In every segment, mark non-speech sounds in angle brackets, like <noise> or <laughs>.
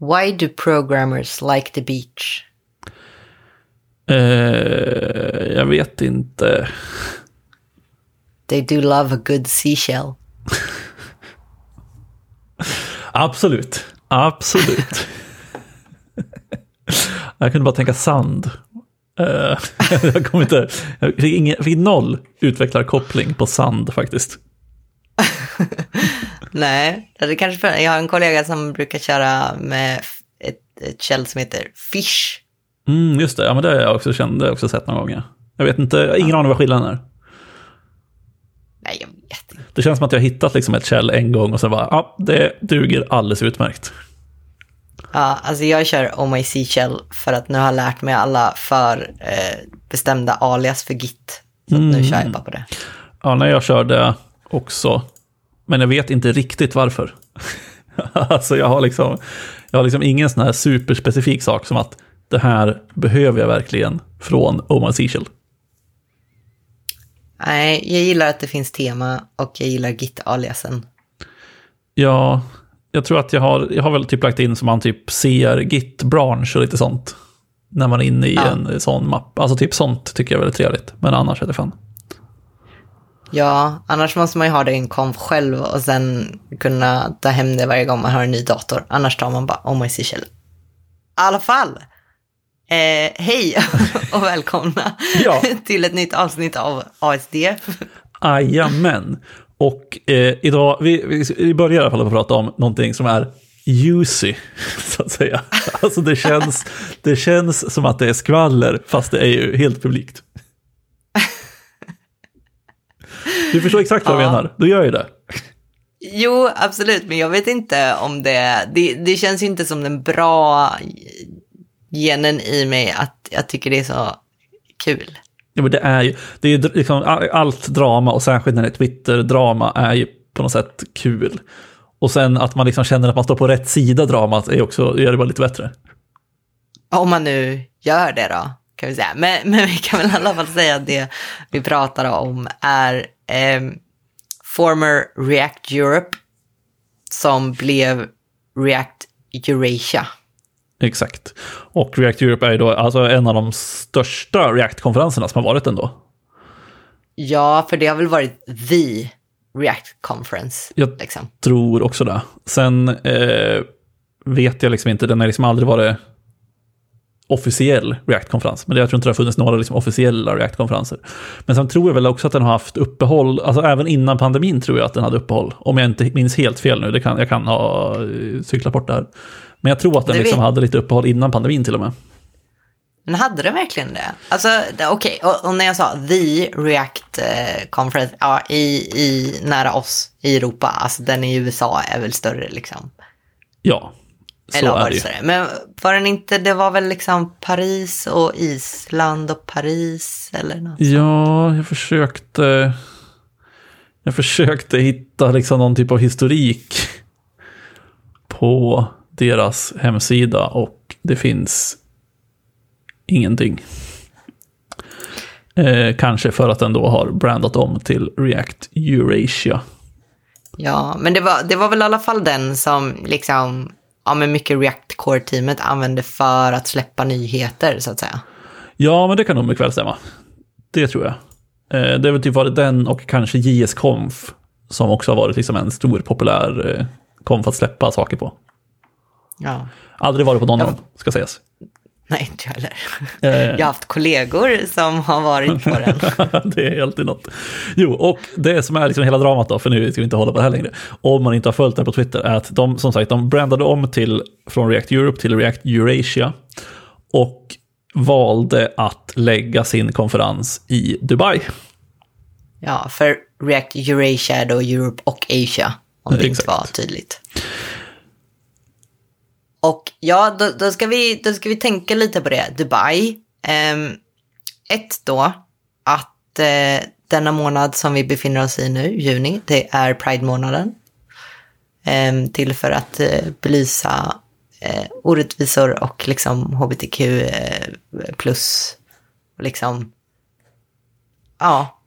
Why do programmers like the beach? Eh, jag vet inte. They do love a good seashell. Absolut. Absolut. jag kunde bara tänka sand. Eh, jag kommer inte... Jag fick, ingen, fick noll utvecklarkoppling på sand faktiskt. Nej, det är kanske för, jag har en kollega som brukar köra med ett, ett käll som heter Fish. Mm, just det, ja men det har jag också känt, jag också sett några gånger. Jag vet inte, jag har ingen aning vad skillnaden är. Nej, jag vet inte. Det känns som att jag har hittat liksom ett käll en gång och sen bara, ja, det duger alldeles utmärkt. Ja, alltså jag kör My Seashell för att nu har jag lärt mig alla för eh, bestämda alias för Git. Så att nu kör jag bara på det. Ja, när jag körde också, men jag vet inte riktigt varför. <laughs> alltså jag har liksom, jag har liksom ingen sån här superspecifik sak som att det här behöver jag verkligen från My Seashell. Nej, jag gillar att det finns tema och jag gillar Git-aliasen. Ja, jag tror att jag har, jag har väl typ lagt in som man typ ser Git-bransch och lite sånt. När man är inne i Ja. en sån mapp. Alltså typ sånt tycker jag är väldigt trevligt. Men annars är det fan. Ja, annars måste man ju ha det i en konf själv och sen kunna ta hem det varje gång man har en ny dator. Annars tar man bara Oh My Seashell. I alla fall. Eh, hej <laughs> och välkomna Ja. <laughs> till ett nytt avsnitt av ASD. Jajamän. Och eh, idag, vi, vi, vi börjar i alla fall att prata om någonting som är juicy, <laughs> så att säga. Alltså det känns, det känns som att det är skvaller, fast det är ju helt publikt. Du förstår exakt vad jag Ja. menar, då gör jag det. Jo, absolut, men jag vet inte om det... Det, det känns ju inte som den bra genen i mig att jag tycker det är så kul. Ja, men det är ju, det är ju liksom, all- allt drama och särskilt när det är Twitter-drama är ju på något sätt kul. Och sen att man liksom känner att man står på rätt sida dramat är också, gör det bara lite bättre. Om man nu gör det då, kan vi säga. Men, men vi kan väl i alla fall säga att det vi pratar om är ehm, former React Europe som blev React Eurasia. Exakt. Och React Europe är ju då alltså en av de största React-konferenserna som har varit ändå. Ja, för det har väl varit the React Conference. Jag Liksom. tror också det. Sen eh, vet jag liksom inte, den har liksom aldrig varit officiell React-konferens. Men jag tror inte det har funnits några liksom officiella React-konferenser. Men sen tror jag väl också att den har haft uppehåll, alltså även innan pandemin tror jag att den hade uppehåll. Om jag inte minns helt fel nu, det kan, jag kan ha eh, cyklat bort det här. Men jag tror att den Det liksom hade lite uppehåll innan pandemin till och med. Men hade det verkligen det? Alltså, okej, och, och när jag sa the React eh, Conference, ja, i, i, nära oss i Europa, alltså den i USA är väl större liksom. Ja, så Eller är det ju. Men var den inte, det var väl liksom Paris och Island och Paris eller något? Ja, jag försökte... Jag försökte hitta liksom någon typ av historik på deras hemsida och det finns ingenting. Eh, kanske för att den då har brandat om till React Eurasia. Ja, men det var, det var väl i alla fall den som liksom, ja men mycket React Core-teamet använde för att släppa nyheter så att säga. Ja, men det kan nog mycket väl stämma. Det tror jag. Eh, det har väl typ varit den och kanske JS-Conf som också har varit liksom en stor populär eh, konf att släppa saker på. Ja, Aldrig varit på någon Ja. av dem, ska sägas. <laughs> nej inte jag heller. Eh, Jag har haft kollegor som har varit på den. <laughs> det är alltid något. Jo, och det som är liksom hela dramat då, för nu ska vi inte hålla på det här längre, om man inte har följt det på Twitter, är att de som sagt, de brandade om till, från React Europe till React Eurasia och valde att lägga sin konferens i Dubai. Ja, för React Eurasia är då Europe och Asia, om det inte Exakt. var tydligt. Och ja, då, då, ska vi, då ska vi tänka lite på det. Dubai. Ehm, ett då, att eh, denna månad som vi befinner oss i nu, juni, det är Pride-månaden. Ehm, till för att eh, belysa eh, orättvisor och liksom hbtq eh, plus, liksom, ja,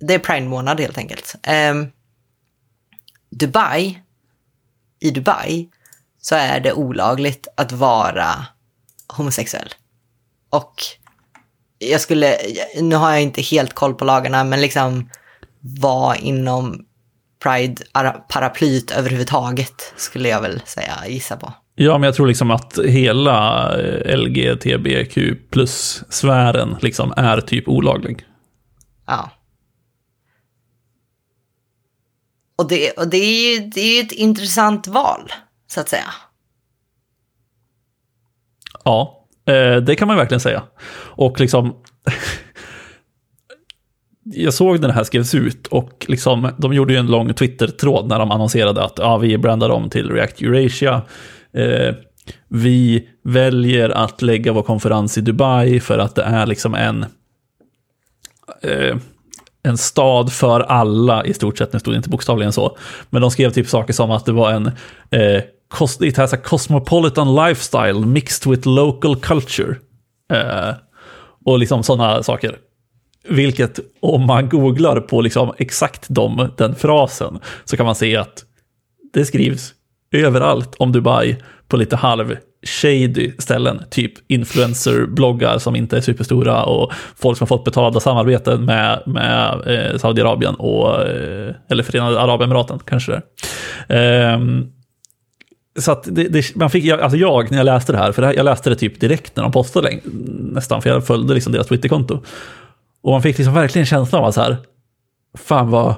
det är Pride-månad helt enkelt. Ehm, Dubai, i Dubai så är det olagligt att vara homosexuell. Och jag skulle, nu har jag inte helt koll på lagarna, men liksom vara inom Pride-paraplyt överhuvudtaget skulle jag väl säga, gissa på. Ja, men jag tror liksom att hela eh, LGTBQ plus-sfären liksom är typ olaglig. Ja. Och det, och det är ju det är ett intressant val, så att säga. Ja, eh, det kan man verkligen säga. Och liksom... <laughs> jag såg när det här skrevs ut och liksom, de gjorde ju en lång Twitter-tråd när de annonserade att ja, vi brandar om till React Eurasia. Eh, vi väljer att lägga vår konferens i Dubai för att det är liksom en... Eh, en stad för alla i stort sett, nu stod det inte bokstavligen så. Men de skrev typ saker som att det var en eh, it has a cosmopolitan lifestyle mixed with local culture. Eh, och liksom sådana saker. Vilket om man googlar på liksom exakt de, den frasen så kan man se att det skrivs överallt om Dubai på lite halv shady ställen, typ influencer-bloggar som inte är superstora och folk som har fått betalda samarbeten med, med eh, Saudiarabien och, eh, eller Förenade Arabemiraten kanske det eh, så att det, det, man fick, alltså jag, när jag läste det här, för det här, jag läste det typ direkt när de postade nästan, för jag följde liksom deras Twitterkonto. Och man fick liksom verkligen känslan av att så här, fan vad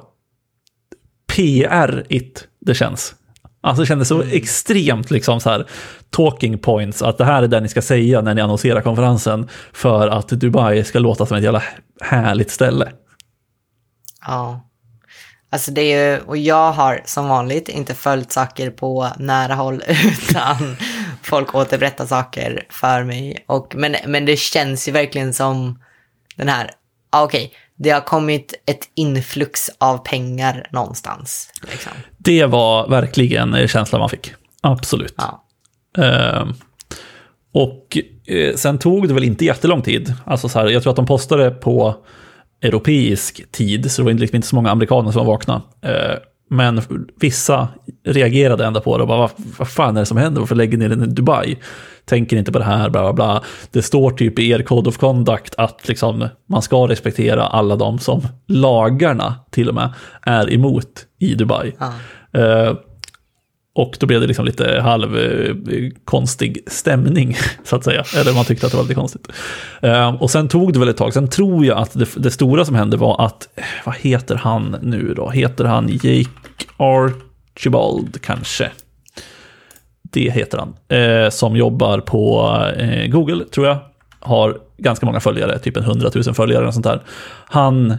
PR-igt det känns. Alltså det kändes så mm. extremt liksom så här talking points, att det här är det ni ska säga när ni annonserar konferensen för att Dubai ska låta som ett jävla härligt ställe. Ja. Alltså det är ju, och jag har som vanligt inte följt saker på nära håll <laughs> utan folk återberättar saker för mig. Och, men, men det känns ju verkligen som den här, ah, okej, okay, det har kommit ett influx av pengar någonstans. Liksom. Det var verkligen känslan man fick. Absolut. Ja. Uh, och uh, sen tog det väl inte jättelång tid. Alltså så här, jag tror att de postade på europeisk tid, så det var liksom inte så många amerikaner som var vakna. Uh, men vissa reagerade ändå på det och bara, vad, vad fan är det som händer? Varför lägger ni den i Dubai? Tänker inte på det här, bla bla bla. Det står typ i er Code of Conduct att liksom, man ska respektera alla de som lagarna till och med är emot i Dubai. Ah. Och då blev det liksom lite halv eh, konstig stämning, <laughs> så att säga. Eller man tyckte att det var lite konstigt. Ehm, och sen tog det väl ett tag. Sen tror jag att det, det, stora som hände var att, eh, vad heter han nu då? Heter han Jake Archibald kanske? Det heter han. Eh, som jobbar på Google, tror jag. Har ganska många följare, typ en hundratusen följare och sånt där. Han,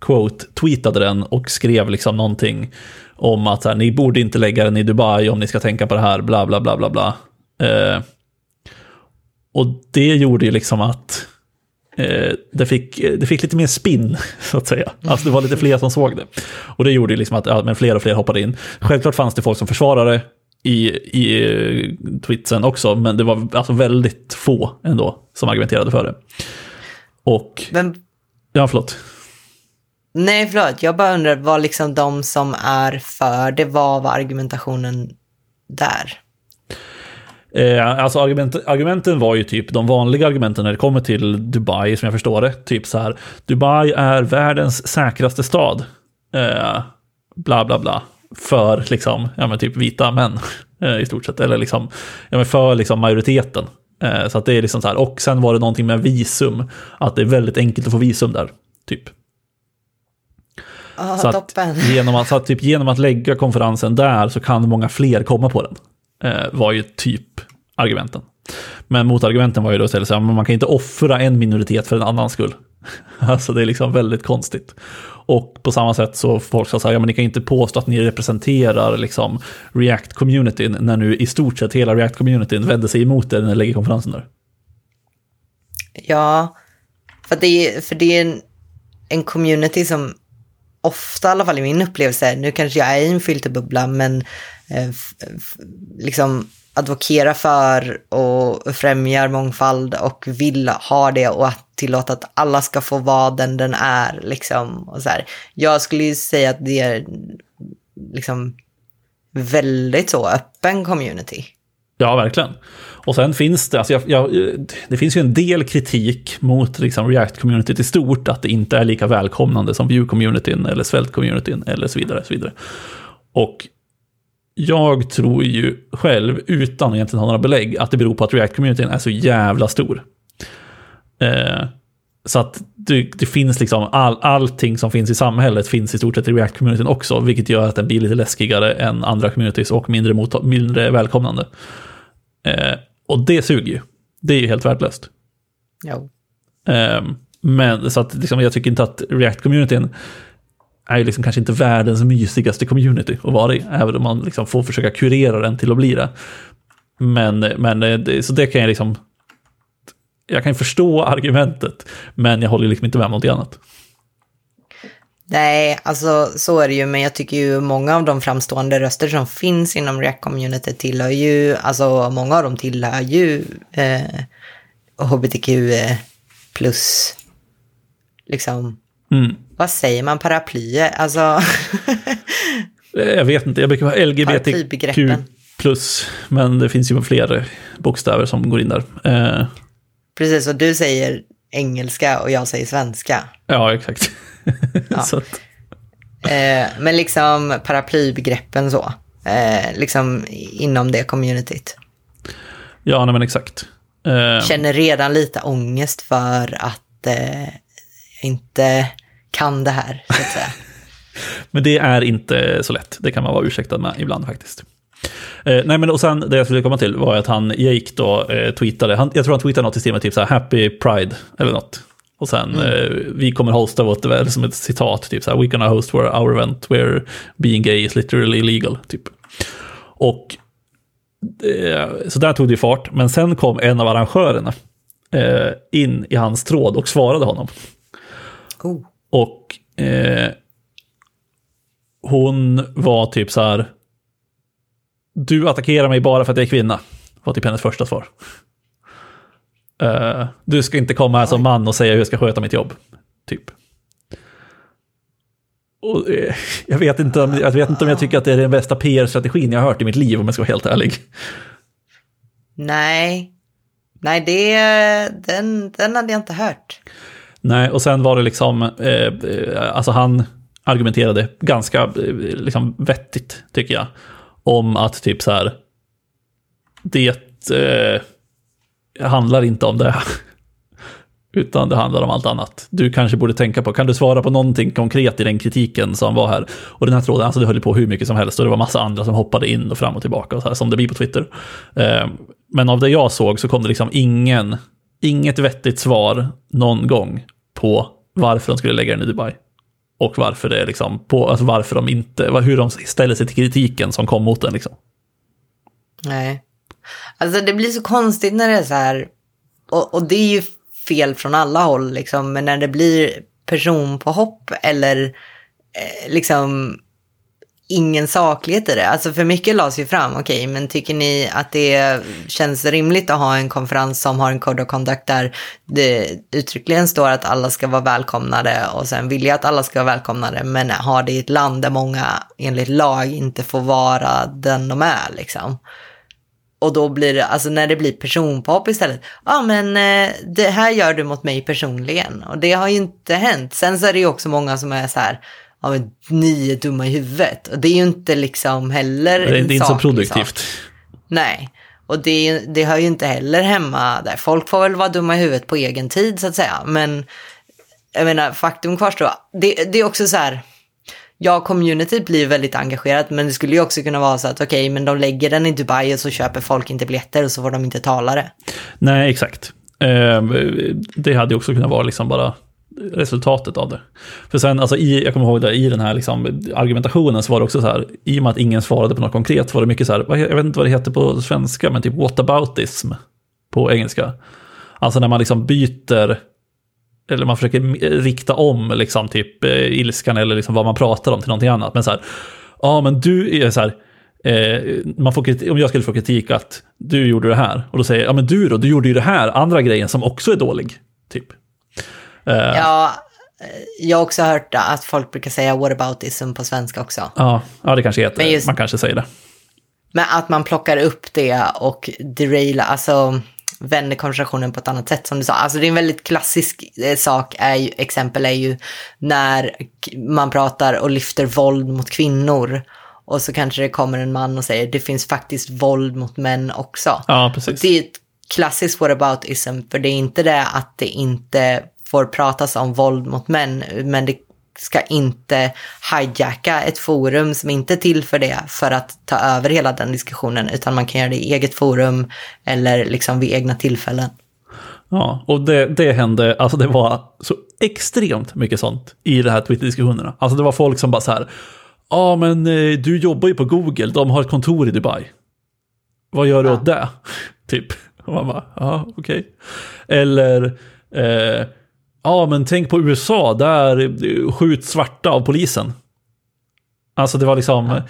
quote, tweetade den och skrev liksom någonting om att här, ni borde inte lägga den i Dubai om ni ska tänka på det här, bla bla bla bla bla. Eh, och det gjorde ju liksom att eh, det, fick, det fick lite mer spinn, <laughs> så att säga. Alltså det var lite fler som såg det. Och det gjorde ju liksom att ja, men fler och fler hoppade in. Självklart fanns det folk som försvarade i, i uh, tweetsen också, men det var alltså väldigt få ändå som argumenterade för det. Och... Men... Ja, förlåt. Nej, förlåt. Jag bara undrar vad liksom de som är för det, vad var argumentationen där? Eh, alltså argument, argumenten var ju typ de vanliga argumenten när det kommer till Dubai, som jag förstår det. Typ så här, Dubai är världens säkraste stad. Eh, bla, bla, bla. För liksom, ja men typ vita män <laughs> eh, i stort sett. Eller liksom, ja men för liksom majoriteten. Eh, så att det är liksom så här, och sen var det någonting med visum. Att det är väldigt enkelt att få visum där, typ. Oh, så, att <laughs> genom att, så att typ genom att lägga konferensen där så kan många fler komma på den. Eh, var ju typ argumenten. Men motargumenten var ju då istället så att man kan inte offra en minoritet för en annan skull. <laughs> Alltså det är liksom väldigt konstigt. Och på samma sätt så folk sa så här, ja men ni kan inte påstå att ni representerar liksom React-communityn när nu i stort sett hela React-communityn vände sig emot er när ni lägger konferensen där. Ja, för det är, för det är en, en community som ofta, i alla fall i min upplevelse, nu kanske jag är i en filterbubbla, men eh, liksom advokera för och främjar mångfald och vill ha det och att tillåta att alla ska få vara den den är. Liksom, och så här. Jag skulle ju säga att det är liksom väldigt så öppen community. Ja, verkligen. Och sen finns det, alltså jag, jag, det finns ju en del kritik mot liksom React-communityt i stort, att det inte är lika välkomnande som Vue-communityn eller Svelte-communityn eller så vidare. Så vidare. Och jag tror ju själv, utan att egentligen ha några belägg, att det beror på att React-communityn är så jävla stor. Eh, så att det, det, finns liksom, all, allting som finns i samhället finns i stort sett i React-communityn också, vilket gör att den blir lite läskigare än andra communities och mindre, mot, mindre välkomnande. Eh, och det suger ju. Det är ju helt värdelöst. Jo. Eh, men så att liksom, jag tycker inte att React-communityn är ju liksom kanske inte världens mysigaste community att vara i, även om man liksom får försöka kurera den till att bli det. Men, men det, så det kan jag liksom jag kan förstå argumentet, men jag håller liksom inte med om något annat. Nej, alltså så är det ju, men jag tycker ju många av de framstående röster som finns inom React-community tillhör ju, alltså många av dem tillhör ju eh, hbtq plus, liksom, mm. vad säger man, paraplyer, alltså. <laughs> jag vet inte, jag brukar vara LGBTQ plus, men det finns ju fler bokstäver som går in där. Eh, Precis, och du säger engelska och jag säger svenska. Ja, exakt. Ja. <laughs> eh, men liksom paraplybegreppen så, eh, liksom inom det communityt. Ja, nej, men exakt. Eh... Känner redan lite ångest för att eh, jag inte kan det här, så att säga. <laughs> men det är inte så lätt, det kan man vara ursäktad med ibland faktiskt. Eh, nej men och sen det jag skulle komma till var att han, Jake då eh, tweetade, han, jag tror han tweetade något i stil med typ så här happy pride eller något. Och sen, mm. eh, vi kommer hosta vårt, eller som ett citat, typ så här, we gonna host our, our event where being gay is literally illegal, typ. Och eh, så där tog det fart, men sen kom en av arrangörerna eh, in i hans tråd och svarade honom. Oh. Och eh, hon var typ så här, du attackerar mig bara för att jag är kvinna. Var typ hennes första svar. Uh, du ska inte komma här som man och säga hur jag ska sköta mitt jobb. Typ. Och, uh, jag, vet inte om, jag vet inte om jag tycker att det är den bästa PR-strategin jag har hört i mitt liv om jag ska vara helt ärlig. Nej, nej det, den, den hade jag inte hört. Nej, och sen var det liksom, eh, alltså han argumenterade ganska liksom, vettigt tycker jag om att typ så här, det eh, handlar inte om det. <laughs> Utan det handlar om allt annat. Du kanske borde tänka på, kan du svara på någonting konkret i den kritiken som var här? Och den här tråden, alltså det höll på hur mycket som helst och det var massa andra som hoppade in och fram och tillbaka och så här, som det blir på Twitter. Eh, men av det jag såg så kom det liksom ingen, inget vettigt svar någon gång på varför de skulle lägga den i Dubai. Och varför det är liksom, på, alltså varför de inte, hur de ställer sig till kritiken som kom mot den liksom. Nej. Alltså det blir så konstigt när det är så här, och, och det är ju fel från alla håll liksom, men när det blir person på hopp eller eh, liksom ingen saklighet i det. Alltså för mycket lades ju fram, okej, okay, men tycker ni att det känns rimligt att ha en konferens som har en code of conduct där det uttryckligen står att alla ska vara välkomnade och sen vill jag att alla ska vara välkomnade, men har det i ett land där många enligt lag inte får vara den de är liksom. Och då blir det, alltså när det blir personpop istället, ja men eh, det här gör du mot mig personligen och det har ju inte hänt. Sen så är det ju också många som är så här, ja, ni är dumma i huvudet. Och det är ju inte liksom heller Det är, det är inte så produktivt. Sak. Nej, och det, det hör ju inte heller hemma där. Folk får väl vara dumma i huvudet på egen tid så att säga. Men jag menar, faktum kvarstår. Det, det är också så här, ja, communityt blir väldigt engagerat, men det skulle ju också kunna vara så att okej, okay, men de lägger den i Dubai och så köper folk inte biljetter och så får de inte talare. Nej, exakt. Eh, det hade ju också kunnat vara liksom bara resultatet av det. För sen, alltså i, jag kommer ihåg det, i den här liksom, argumentationen så var det också så här, i och med att ingen svarade på något konkret var det mycket så här, jag vet inte vad det heter på svenska, men typ whataboutism på engelska. Alltså när man liksom byter, eller man försöker rikta om liksom typ eh, ilskan eller liksom vad man pratar om till någonting annat. Men så här, ja men du är så här, eh, man får kritik, om jag skulle få kritik att du gjorde det här, och då säger jag, ja men du då, du gjorde ju det här andra grejen som också är dålig. Typ. Uh, ja, jag har också hört att folk brukar säga whataboutism på svenska också. Ja, ja det kanske heter, Men just- man kanske säger det. Men att man plockar upp det och derailar, alltså vänder konversationen på ett annat sätt som du sa. Alltså det är en väldigt klassisk eh, sak, är ju, exempel är ju när man pratar och lyfter våld mot kvinnor. Och så kanske det kommer en man och säger det finns faktiskt våld mot män också. Ja, Och precis. det är ett klassiskt whataboutism, för det är inte det att det inte får pratas om våld mot män, men det ska inte hijacka ett forum som inte är till för det, för att ta över hela den diskussionen, utan man kan göra det i eget forum eller liksom vid egna tillfällen. Ja, och det, det hände, alltså det var så extremt mycket sånt i de här Twitter-diskussionerna. Alltså det var folk som bara så här, ja men eh, du jobbar ju på Google, de har ett kontor i Dubai. Vad gör du Ja. åt det? <laughs> typ. Och man bara, ja okej. Eller, eh, ja men tänk på USA, där skjuts svarta av polisen. Alltså det var liksom,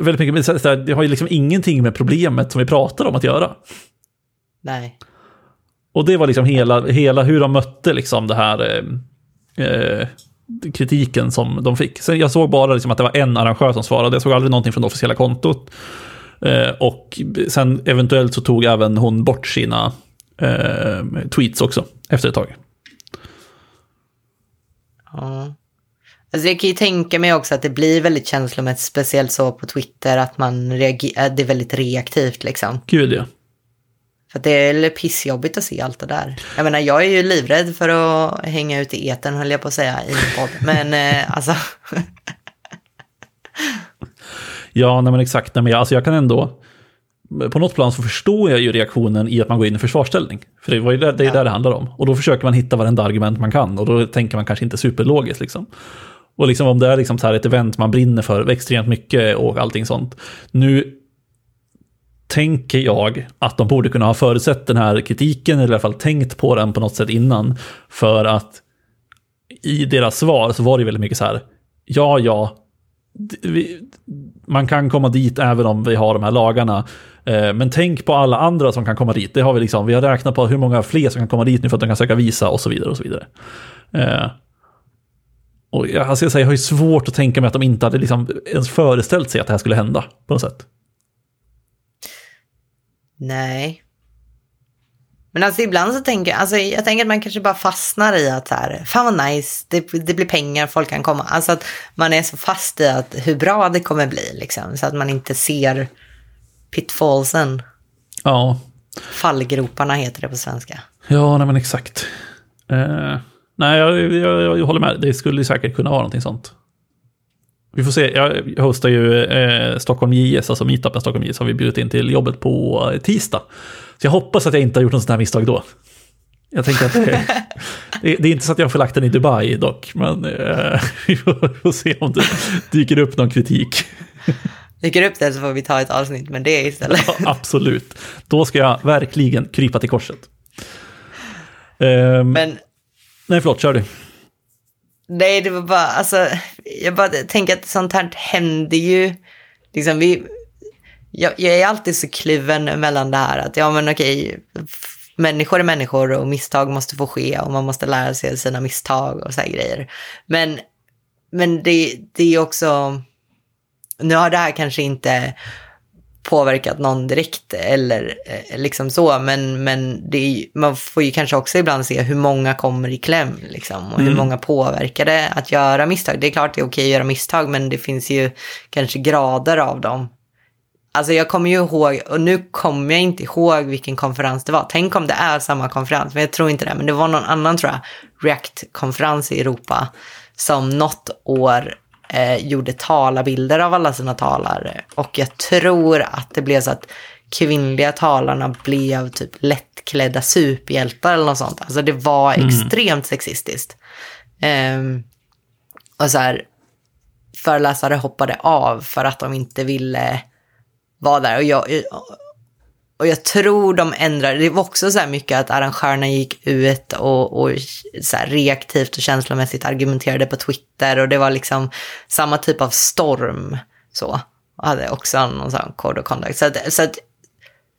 väldigt mycket, det har ju liksom ingenting med problemet som vi pratar om att göra. Nej. Och det var liksom hela, hela hur de mötte liksom det här eh, eh, kritiken som de fick. Sen jag såg bara liksom att det var en arrangör som svarade. Jag såg aldrig någonting från det officiella kontot. Eh, och sen eventuellt så tog även hon bort sina eh, tweets också efter ett tag. Ja. Alltså jag kan ju tänka mig också att det blir väldigt känslomässigt, speciellt så på Twitter, att man reagerar, det är väldigt reaktivt liksom. Gud ja. För det är pissjobbigt att se allt det där. Jag menar, jag är ju livrädd för att hänga ut i eten, höll jag på att säga, i en podd. Men eh, <laughs> alltså, Ja, nej men exakt. Nej, men jag, alltså jag kan ändå... På något plan så förstår jag ju reaktionen i att man går in i försvarsställning. För det, var ju det, det är Ja. där det handlar om. Och då försöker man hitta varenda argument man kan. Och då tänker man kanske inte superlogiskt liksom. Och liksom om det är liksom så här ett event man brinner för extremt mycket och allting sånt. Nu tänker jag att de borde kunna ha förutsett den här kritiken, eller i alla fall tänkt på den på något sätt innan. För att i deras svar så var det väldigt mycket så här, ja, ja, vi, man kan komma dit även om vi har de här lagarna. Eh, men tänk på alla andra som kan komma dit. Det har vi liksom, vi har räknat på hur många fler som kan komma dit nu för att de kan söka visa och så vidare. Och så vidare. Eh, Och jag, alltså jag, säger, jag har ju svårt att tänka mig att de inte hade liksom ens föreställt sig att det här skulle hända på något sätt. nej. Men alltså ibland så tänker jag, alltså jag tänker att man kanske bara fastnar i att så här, fan vad nice, det, det blir pengar, folk kan komma. Alltså att man är så fast i att hur bra det kommer bli liksom, så att man inte ser pitfallsen. Ja, Fallgroparna heter det på svenska. ja nej men exakt. Eh, nej, jag, jag, jag håller med. Det skulle säkert kunna vara någonting sånt. Vi får se. Jag hostar ju eh, Stockholm JS, alltså meetupen Stockholm JS, har vi bjudit in till jobbet på eh, tisdag. Så jag hoppas att jag inte har gjort något sånt här misstag då. Jag tänker att det, <laughs> det, det är inte så att jag har förlagt den i Dubai dock, men eh, <laughs> vi får se om det dyker upp någon kritik. Dyker upp det så får vi ta ett avsnitt med det istället. Ja, absolut. Då ska jag verkligen krypa till korset. Ehm, Men nej, förlåt, kör du. nej, det var bara, alltså, jag bara tänker att sånt här händer ju, liksom vi, jag, jag är alltid så kluven mellan det här att, ja men okej, människor är människor och misstag måste få ske och man måste lära sig sina misstag och så här grejer. Men, men det, det är också, nu har det här kanske inte påverkat någon direkt eller eh, liksom så, men, men är, man får ju kanske också ibland se hur många kommer i kläm liksom, och hur Mm. många påverkar det att göra misstag. Det är klart det är okej att göra misstag, men det finns ju kanske grader av dem. Alltså jag kommer ju ihåg, och nu kommer jag inte ihåg vilken konferens det var. Tänk om det är samma konferens, men jag tror inte det. Men det var någon annan tror jag, React-konferens i Europa, som något år eh, gjorde talarbilder av alla sina talare. Och jag tror att det blev så att kvinnliga talarna blev typ lättklädda superhjältar eller något sånt. Alltså det var extremt sexistiskt. Ehm, och så här, föreläsare hoppade av för att de inte ville vara där. Och jag, och jag tror de ändrade, det var också så här mycket att arrangörerna gick ut och, och så här reaktivt och känslomässigt argumenterade på Twitter och det var liksom samma typ av storm. Så, och hade också någon sån code of conduct. Så att, så att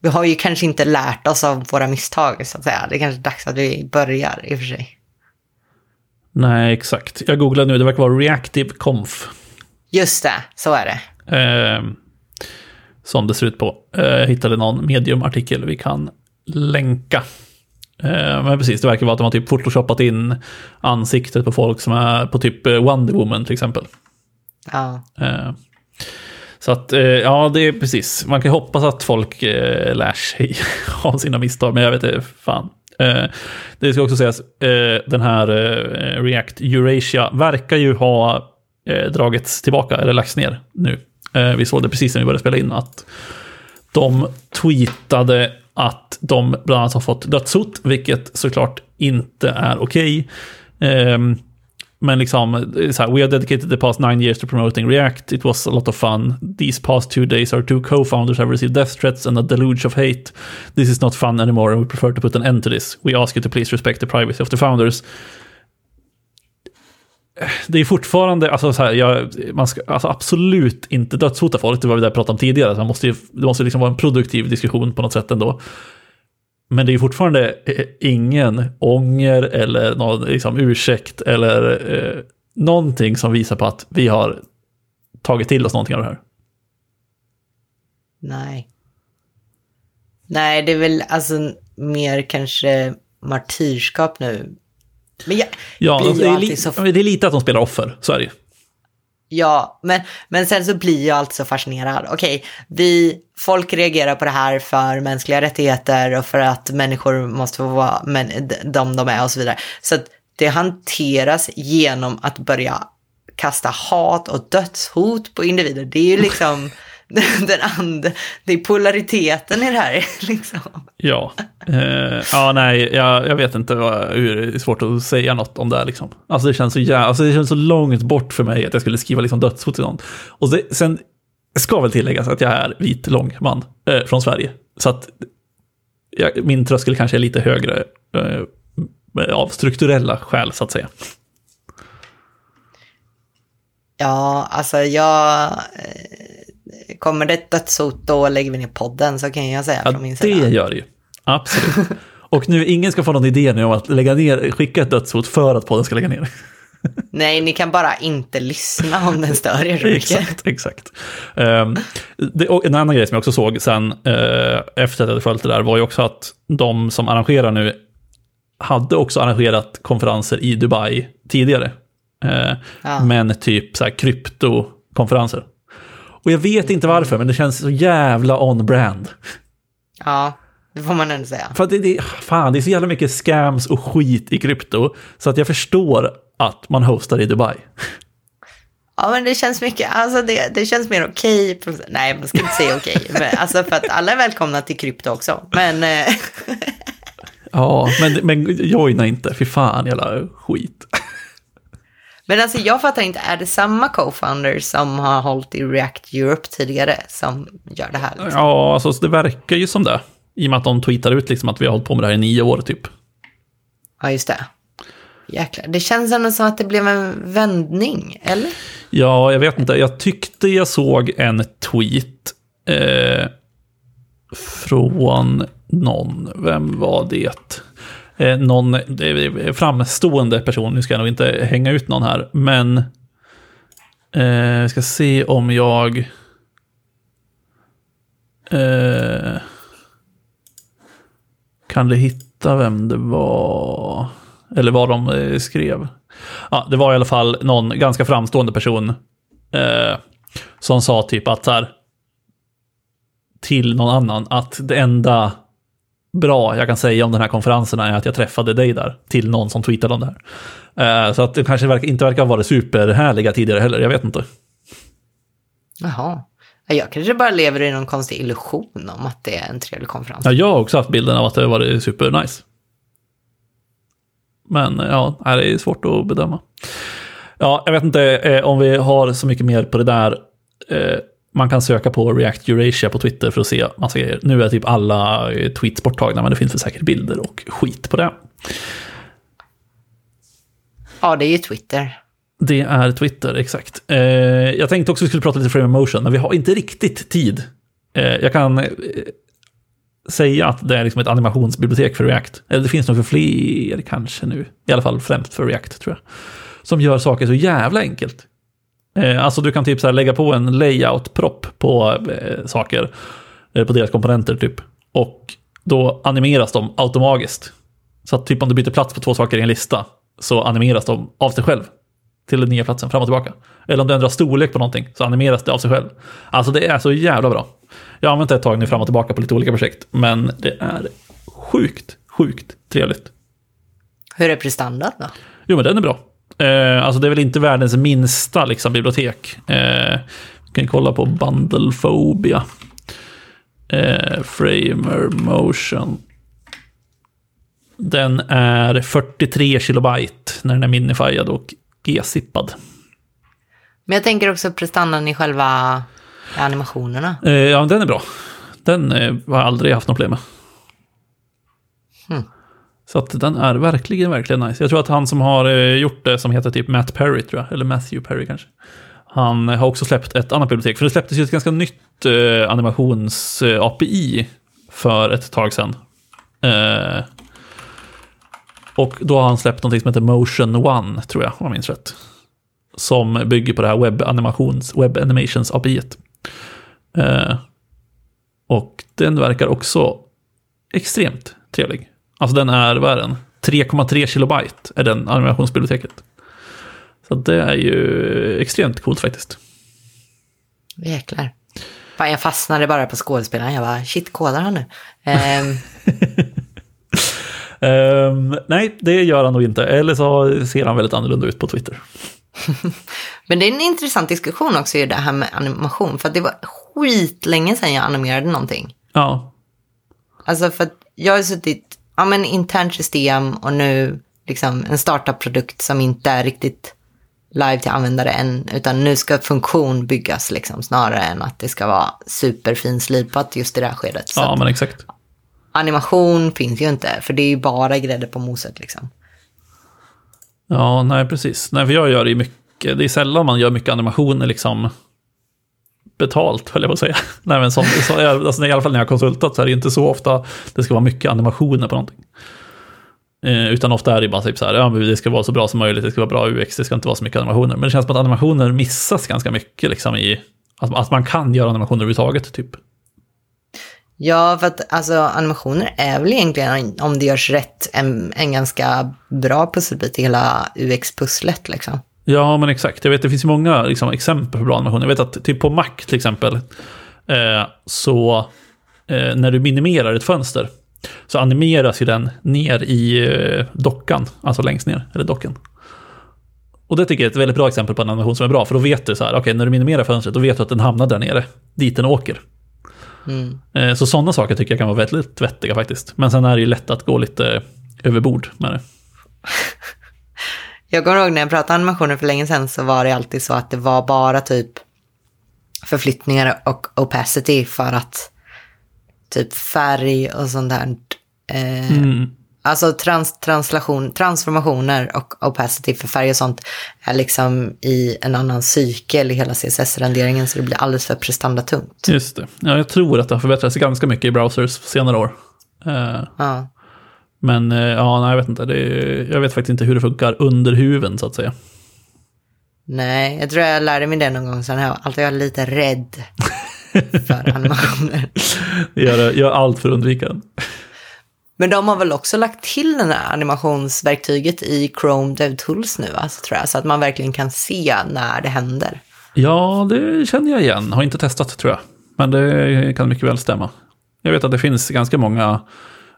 vi har ju kanske inte lärt oss av våra misstag så att säga. Det är kanske dags att vi börjar i och för sig. Nej, exakt. Jag googlar nu, det verkar vara Reactive Conf. Just det, så är det. Eh, som det ser ut på. Eh, jag hittade någon medium-artikel vi kan länka. Eh, men precis, det verkar vara att de har typ photoshoppat in ansiktet på folk som är på typ eh, Wonder Woman till exempel. Ja. Så att, ja, det är precis. Man kan hoppas att folk lär sig <laughs> av sina misstag, men jag vet inte, fan. Det ska också sägas, den här React Eurasia verkar ju ha dragits tillbaka, eller lagts ner nu. Eh, vi såg det precis när vi började spela in, att de tweetade att de bland annat har fått dödshot, vilket såklart inte är okej. Ehm, men liksom, så här, we have dedicated the past nine years to promoting React. It was a lot of fun. These past two days our two co-founders have received death threats and a deluge of hate. This is not fun anymore and we prefer to put an end to this. We ask you to please respect the privacy of the founders. Det är fortfarande, alltså, så här, jag, man ska alltså, absolut inte dödshota folk, det var vi där pratade om tidigare. Så man måste ju, det måste liksom vara en produktiv diskussion på något sätt ändå. Men det är fortfarande eh, ingen ånger eller någon liksom, ursäkt eller eh, någonting som visar på att vi har tagit till oss någonting av det här. Nej. Nej, det är väl alltså mer kanske martyrskap nu. Men jag Ja, det är, alltid li- så... det är lite att de spelar offer, så är det ju. Ja, men, men sen så blir jag alltid så fascinerad. Okej, vi, folk reagerar på det här för mänskliga rättigheter och för att människor måste få vara men, de de är och så vidare. Så att det hanteras genom att börja kasta hat och dödshot på individer. Det är ju liksom <laughs> den andra, det är polariteten i det här. <laughs> Liksom. Ja, eh, ja nej, jag, jag vet inte, vad, hur, det är svårt att säga något om det här liksom. Alltså det känns så jävla, alltså det känns så långt bort för mig att jag skulle skriva liksom dödshot till någon. Och det, sen ska väl tilläggas att jag är vit, lång man eh, från Sverige. Så att jag, min tröskel kanske är lite högre eh, av strukturella skäl så att säga. Ja, alltså jag... eh, Kommer det ett dödshot då lägger vi ner podden så kan jag säga Ja, från min det sida. gör det ju. Absolut. Och nu, ingen ska få någon idé nu om att lägga ner, skicka ett dödshot för att podden ska lägga ner. <laughs> Nej, ni kan bara inte lyssna om den stör er så mycket. exakt, exakt. Um, det, en annan grej som jag också såg sen, uh, efter att jag hade följt det där, var ju också att de som arrangerar nu hade också arrangerat konferenser i Dubai tidigare. Uh, Ja. Men typ så här kryptokonferenser. Och jag vet inte varför, men det känns så jävla on-brand. Ja, det får man ändå säga. För att det, det, fan, det är så jävla mycket scams och skit i krypto, så att jag förstår att man hostar i Dubai. Ja, men det känns mycket, alltså det, det känns mer okej. på- Nej, man ska inte säga okej. men alltså för att alla är välkomna till krypto också. Men eh, Ja, men, men joina inte, fy fan jävla skit. Men alltså jag fattar inte, är det samma co-founders som har hållit i React Europe tidigare som gör det här? Liksom? Ja, alltså det verkar ju som det. I och med att de tweetar ut liksom att vi har hållit på med det här i nio år typ. Ja, just det. Jäklar. Det känns ändå som att det blev en vändning, eller? Ja, jag vet inte. Jag tyckte jag såg en tweet eh, från någon. Vem var det? Eh, någon framstående person. Nu ska jag nog inte hänga ut någon här. Men eh, ska se om jag... Eh, kan du hitta vem det var? Eller vad de eh, skrev? Ja, det var i alla fall någon ganska framstående person eh, som sa typ att så här, till någon annan att det enda bra jag kan säga om den här konferensen är att jag träffade dig där, till någon som tweetade om det här. Eh, så att det kanske inte verkar vara superhärliga tidigare heller, jag vet inte. Jaha. Ja, Jag kanske bara lever i någon konstig illusion om att det är en trevlig konferens. Ja, jag har också haft bilden av att det var supernice. Men ja, nej, det är svårt att bedöma. Ja, jag vet inte eh, om vi har så mycket mer på det där. Eh, man kan söka på React Eurasia på Twitter för att se massa grejer. Nu är typ alla eh, tweets borttagna, men det finns väl säkert bilder och skit på det. Ja, det är ju Twitter. Det är Twitter, exakt. Eh, jag tänkte också att vi skulle prata lite frame motion, men vi har inte riktigt tid. Eh, jag kan... Eh, säga att det är liksom ett animationsbibliotek för React. Eller det finns nog för fler kanske nu. I alla fall främst för React tror jag. Som gör saker så jävla enkelt. Eh, alltså du kan typ så här lägga på en layout-propp på eh, saker. Eh, på deras komponenter typ. Och då animeras de automatiskt. Så att typ om du byter plats på två saker i en lista så animeras de av sig själv till den nya platsen fram och tillbaka. Eller om du ändrar storlek på någonting så animeras det av sig själv. Alltså det är så jävla bra. Jag har använt det ett tag nu fram och tillbaka på lite olika projekt, men det är sjukt, sjukt trevligt. Hur är prestandan då? Jo, men den är bra. Eh, alltså det är väl inte världens minsta liksom, bibliotek. Eh, vi kan kolla på Bundlephobia. Eh, Framer Motion. Den är 43 kilobyte när den är minifierad och G-zippad. Men jag tänker också prestandan i själva animationerna. Eh, ja, den är bra. Den eh, har jag aldrig haft något problem med. Hmm. Så att den är verkligen, verkligen nice. Jag tror att han som har eh, gjort det, som heter typ Matt Perry, tror jag, eller Matthew Perry kanske. Han eh, har också släppt ett annat bibliotek, för det släpptes ju ett ganska nytt eh, animations-API eh, för ett tag sedan. Eh, och då har han släppt någonting som heter Motion One, tror jag, om jag minns rätt. Som bygger på det här web animations, web animations API. Eh, och den verkar också extremt trevlig. Alltså den är, vad är den? 3,3 kilobyte är den animationsbiblioteket. Så det är ju extremt coolt faktiskt. Jäklar. Fan, jag fastnade bara på skådespelaren. Jag bara, shit, kodar han nu? Ehm, <laughs> Ehm, nej, det gör han nog inte. Eller så ser han väldigt annorlunda ut på Twitter. <laughs> Men det är en intressant diskussion också det här med animation. För det var skitlänge sedan jag animerade någonting. Ja, Alltså för att jag har suttit, ja men internt system och nu liksom en startup-produkt som inte är riktigt live till användare än, utan nu ska funktion byggas liksom snarare än att det ska vara superfinslipat just i det här skedet. Så ja men exakt. animation finns ju inte, för det är ju bara grädde på moset liksom. Ja, nej precis. Nej, för jag gör ju mycket, det är sällan man gör mycket animationer liksom betalt, höll jag på att säga. <laughs> Nej, men som, så, alltså, I alla fall när jag har konsultat så är det inte så ofta det ska vara mycket animationer på någonting. Eh, utan ofta är det bara typ så här, ja, men det ska vara så bra som möjligt, det ska vara bra UX, det ska inte vara så mycket animationer. Men det känns som att animationer missas ganska mycket liksom i, att, att man kan göra animationer överhuvudtaget typ. Ja, för att alltså, animationer är väl egentligen, om det görs rätt, en, en ganska bra pusselbit i hela UX-pusslet liksom. Ja, men exakt. Jag vet, det finns ju många liksom, exempel på bra animationer. Jag vet att typ på Mac till exempel, eh, så eh, när du minimerar ett fönster, så animeras ju den ner i eh, dockan, alltså längst ner, eller docken. Och det tycker jag är ett väldigt bra exempel på en animation som är bra, för då vet du så här, okej, när du minimerar fönstret, då vet du att den hamnar där nere, dit den åker. Mm. Eh, så sådana saker tycker jag kan vara väldigt vettiga faktiskt. Men sen är det ju lätt att gå lite överbord med det. <laughs> Jag kommer ihåg när jag pratade animationer för länge sedan så var det alltid så att det var bara typ förflyttningar och opacity för att typ färg och sånt där. Eh, Mm. Alltså trans, translation, transformationer och opacity för färg och sånt är liksom i en annan cykel i hela CSS-renderingen så det blir alldeles för prestandatungt. Just det. Ja, jag tror att det har förbättrats ganska mycket i browsers på senare år. Eh, Ja. Men eh, ja, nej, jag vet inte. Det är, jag vet faktiskt inte hur det funkar under huven så att säga. Nej, jag tror jag lärde mig det någon gång, sen har jag alltid varit lite rädd <laughs> för animationer. Gör, gör allt för att undvika den. Men de har väl också lagt till det här animationsverktyget i Chrome DevTools nu, alltså, tror jag, så att man verkligen kan se när det händer. Ja, det känner jag igen. Har inte testat tror jag. Men det kan mycket väl stämma. Jag vet att det finns ganska många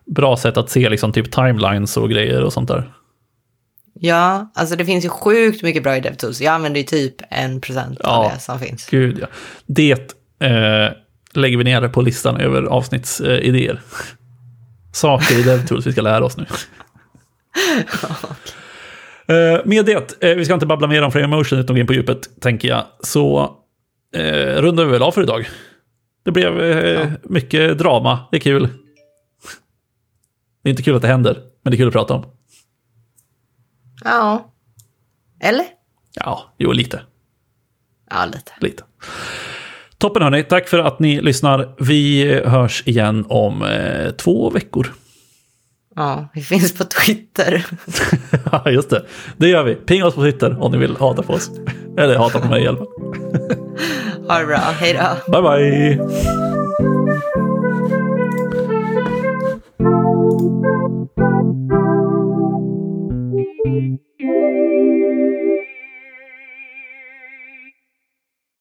bra sätt att se liksom typ timelines och grejer och sånt där. Ja, alltså det finns ju sjukt mycket bra i DevTools. Jag använder ju typ en procent av Ja. det som finns. Gud ja. Det eh, lägger vi ner på listan över avsnittsidéer. Eh. Saker i DevTools vi ska lära oss nu. <laughs> Eh, med det, eh, vi ska inte babbla mer om Frame Motion utan gå in på djupet, tänker jag. Så eh, rundar vi väl av för idag. Det blev eh, mycket drama, det är kul. Det är inte kul att det händer, men det är kul att prata om. Ja. Eller? Ja, jo lite. Ja, lite. lite. Toppen hörni, tack för att ni lyssnar. Vi hörs igen om eh, två veckor. Ja, vi finns på Twitter. <laughs> Ja, just det. Det gör vi. Pinga oss på Twitter om ni vill hata på oss. Eller hata på mig i alla fall. Ha det bra, hej då. Bye, bye! Thank you.